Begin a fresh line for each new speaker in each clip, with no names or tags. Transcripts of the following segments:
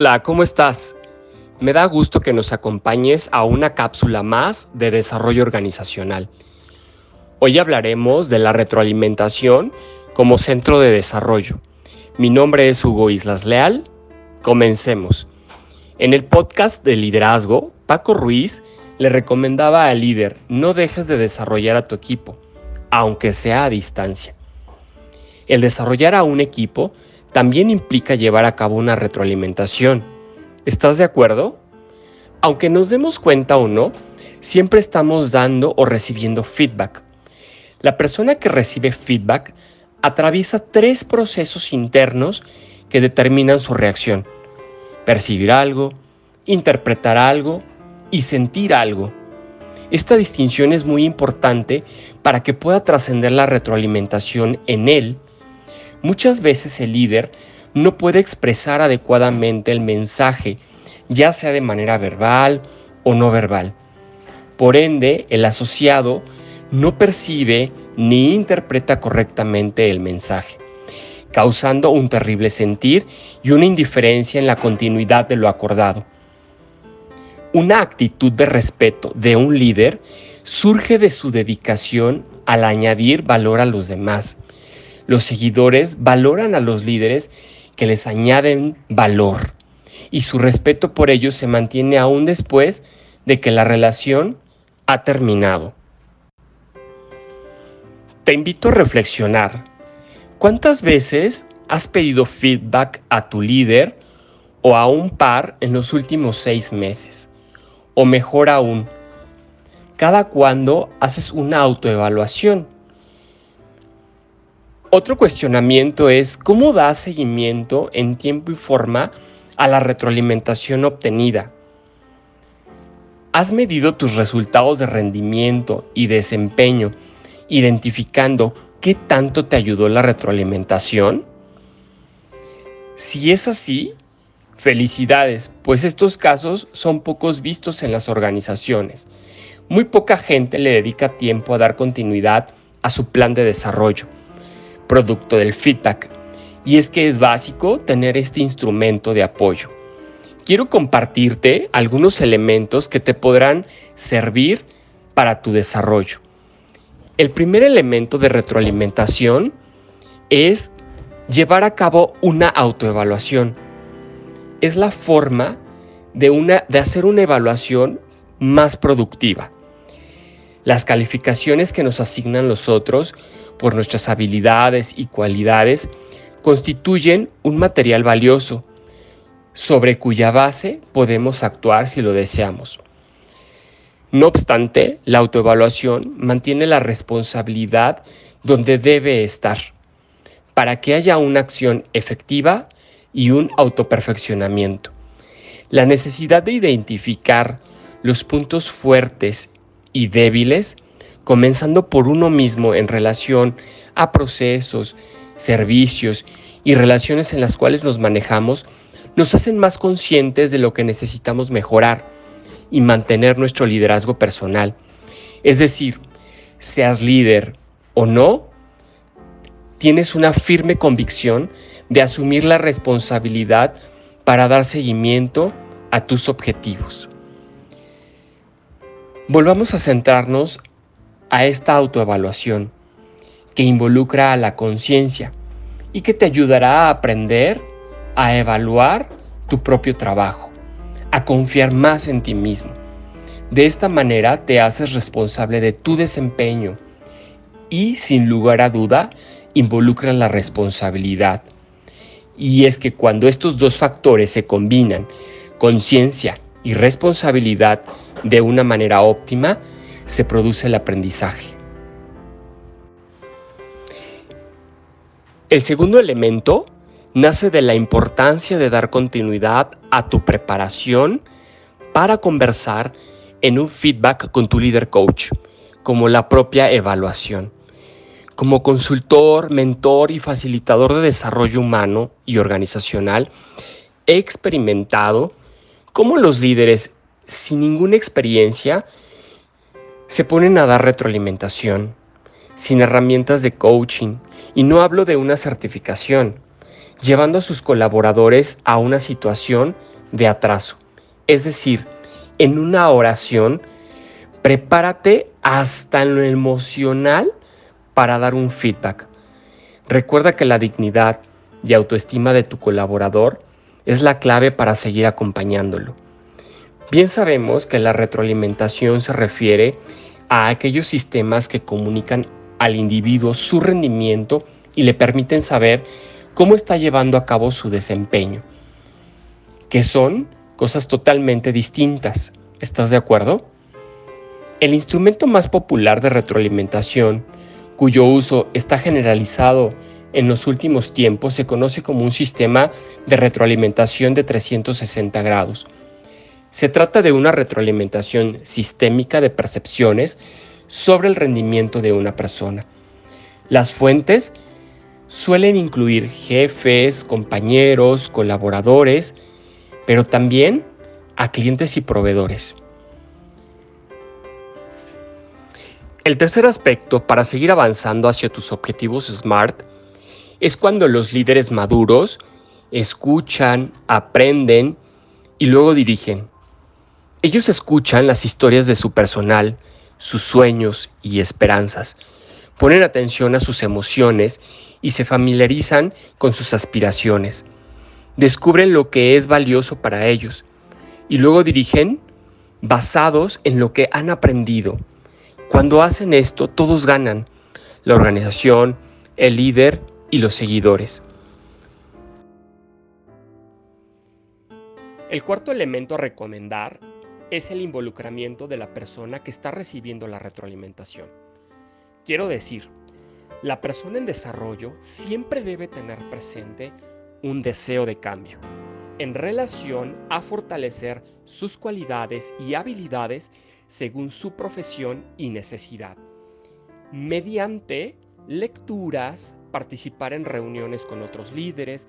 Hola, ¿cómo estás? Me da gusto que nos acompañes a una cápsula más de desarrollo organizacional. Hoy hablaremos de la retroalimentación como centro de desarrollo. Mi nombre es Hugo Islas Leal. Comencemos. En el podcast de liderazgo, Paco Ruiz le recomendaba al líder no dejes de desarrollar a tu equipo, aunque sea a distancia. El desarrollar a un equipo también implica llevar a cabo una retroalimentación. ¿Estás de acuerdo? Aunque nos demos cuenta o no, siempre estamos dando o recibiendo feedback. La persona que recibe feedback atraviesa tres procesos internos que determinan su reacción. Percibir algo, interpretar algo y sentir algo. Esta distinción es muy importante para que pueda trascender la retroalimentación en él Muchas veces el líder no puede expresar adecuadamente el mensaje, ya sea de manera verbal o no verbal. Por ende, el asociado no percibe ni interpreta correctamente el mensaje, causando un terrible sentir y una indiferencia en la continuidad de lo acordado. Una actitud de respeto de un líder surge de su dedicación al añadir valor a los demás los seguidores valoran a los líderes que les añaden valor y su respeto por ellos se mantiene aún después de que la relación ha terminado. Te invito a reflexionar. ¿Cuántas veces has pedido feedback a tu líder o a un par en los últimos seis meses? O mejor aún, cada cuando haces una autoevaluación otro cuestionamiento es cómo da seguimiento en tiempo y forma a la retroalimentación obtenida. ¿Has medido tus resultados de rendimiento y desempeño identificando qué tanto te ayudó la retroalimentación? Si es así, felicidades, pues estos casos son pocos vistos en las organizaciones. Muy poca gente le dedica tiempo a dar continuidad a su plan de desarrollo producto del feedback. Y es que es básico tener este instrumento de apoyo. Quiero compartirte algunos elementos que te podrán servir para tu desarrollo. El primer elemento de retroalimentación es llevar a cabo una autoevaluación. Es la forma de, una, de hacer una evaluación más productiva. Las calificaciones que nos asignan los otros por nuestras habilidades y cualidades constituyen un material valioso sobre cuya base podemos actuar si lo deseamos. No obstante, la autoevaluación mantiene la responsabilidad donde debe estar para que haya una acción efectiva y un autoperfeccionamiento. La necesidad de identificar los puntos fuertes y débiles comenzando por uno mismo en relación a procesos, servicios y relaciones en las cuales nos manejamos, nos hacen más conscientes de lo que necesitamos mejorar y mantener nuestro liderazgo personal. Es decir, seas líder o no, tienes una firme convicción de asumir la responsabilidad para dar seguimiento a tus objetivos. Volvamos a centrarnos a esta autoevaluación que involucra a la conciencia y que te ayudará a aprender a evaluar tu propio trabajo, a confiar más en ti mismo. De esta manera te haces responsable de tu desempeño y sin lugar a duda involucra la responsabilidad. Y es que cuando estos dos factores se combinan, conciencia y responsabilidad de una manera óptima, se produce el aprendizaje. El segundo elemento nace de la importancia de dar continuidad a tu preparación para conversar en un feedback con tu líder coach, como la propia evaluación. Como consultor, mentor y facilitador de desarrollo humano y organizacional, he experimentado cómo los líderes sin ninguna experiencia se ponen a dar retroalimentación, sin herramientas de coaching, y no hablo de una certificación, llevando a sus colaboradores a una situación de atraso. Es decir, en una oración, prepárate hasta en lo emocional para dar un feedback. Recuerda que la dignidad y autoestima de tu colaborador es la clave para seguir acompañándolo. Bien sabemos que la retroalimentación se refiere a aquellos sistemas que comunican al individuo su rendimiento y le permiten saber cómo está llevando a cabo su desempeño, que son cosas totalmente distintas. ¿Estás de acuerdo? El instrumento más popular de retroalimentación, cuyo uso está generalizado en los últimos tiempos, se conoce como un sistema de retroalimentación de 360 grados. Se trata de una retroalimentación sistémica de percepciones sobre el rendimiento de una persona. Las fuentes suelen incluir jefes, compañeros, colaboradores, pero también a clientes y proveedores. El tercer aspecto para seguir avanzando hacia tus objetivos SMART es cuando los líderes maduros escuchan, aprenden y luego dirigen. Ellos escuchan las historias de su personal, sus sueños y esperanzas, ponen atención a sus emociones y se familiarizan con sus aspiraciones. Descubren lo que es valioso para ellos y luego dirigen basados en lo que han aprendido. Cuando hacen esto, todos ganan. La organización, el líder y los seguidores. El cuarto elemento a recomendar es el involucramiento de la persona que está recibiendo la retroalimentación. Quiero decir, la persona en desarrollo siempre debe tener presente un deseo de cambio en relación a fortalecer sus cualidades y habilidades según su profesión y necesidad, mediante lecturas, participar en reuniones con otros líderes,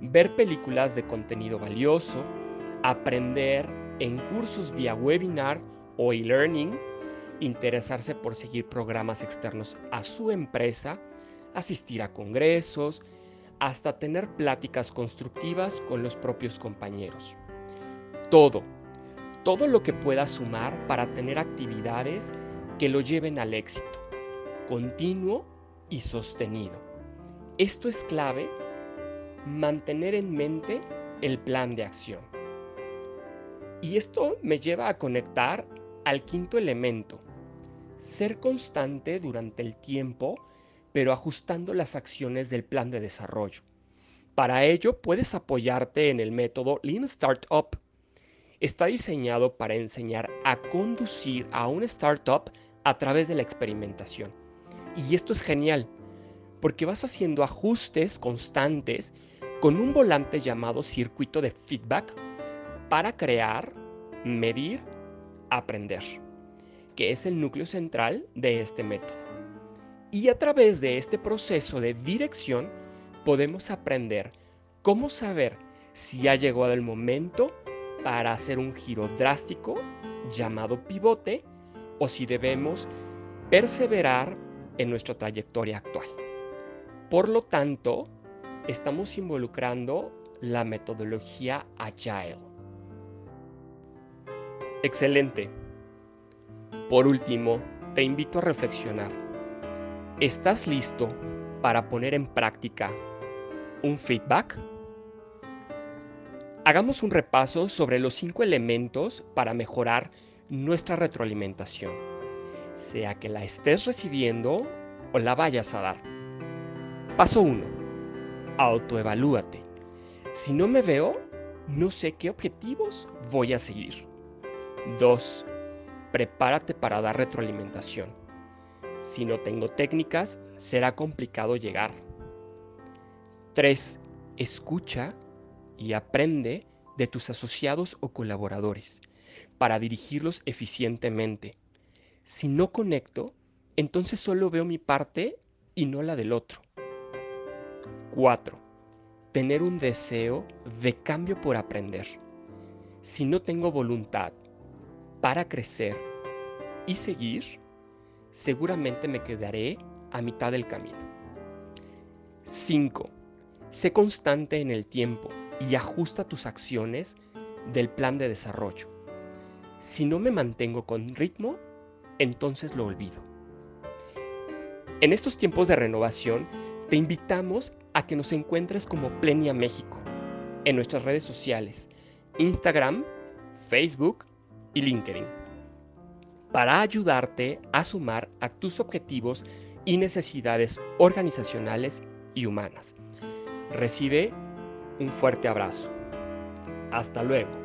ver películas de contenido valioso, aprender en cursos vía webinar o e-learning, interesarse por seguir programas externos a su empresa, asistir a congresos, hasta tener pláticas constructivas con los propios compañeros. Todo, todo lo que pueda sumar para tener actividades que lo lleven al éxito, continuo y sostenido. Esto es clave, mantener en mente el plan de acción. Y esto me lleva a conectar al quinto elemento, ser constante durante el tiempo, pero ajustando las acciones del plan de desarrollo. Para ello puedes apoyarte en el método Lean Startup. Está diseñado para enseñar a conducir a un startup a través de la experimentación. Y esto es genial, porque vas haciendo ajustes constantes con un volante llamado circuito de feedback para crear, medir, aprender que es el núcleo central de este método. Y a través de este proceso de dirección podemos aprender cómo saber si ha llegado el momento para hacer un giro drástico llamado pivote o si debemos perseverar en nuestra trayectoria actual. Por lo tanto, estamos involucrando la metodología Agile. Excelente. Por último, te invito a reflexionar. ¿Estás listo para poner en práctica un feedback? Hagamos un repaso sobre los cinco elementos para mejorar nuestra retroalimentación, sea que la estés recibiendo o la vayas a dar. Paso 1. Autoevalúate. Si no me veo, no sé qué objetivos voy a seguir. 2 prepárate para dar retroalimentación. Si no tengo técnicas, será complicado llegar. 3. Escucha y aprende de tus asociados o colaboradores para dirigirlos eficientemente. Si no conecto, entonces solo veo mi parte y no la del otro. 4. Tener un deseo de cambio por aprender. Si no tengo voluntad para crecer y seguir, seguramente me quedaré a mitad del camino. 5. Sé constante en el tiempo y ajusta tus acciones del plan de desarrollo. Si no me mantengo con ritmo, entonces lo olvido. En estos tiempos de renovación, te invitamos a que nos encuentres como Plenia México en nuestras redes sociales, Instagram, Facebook y LinkedIn, para ayudarte a sumar a tus objetivos y necesidades organizacionales y humanas. Recibe un fuerte abrazo. Hasta luego.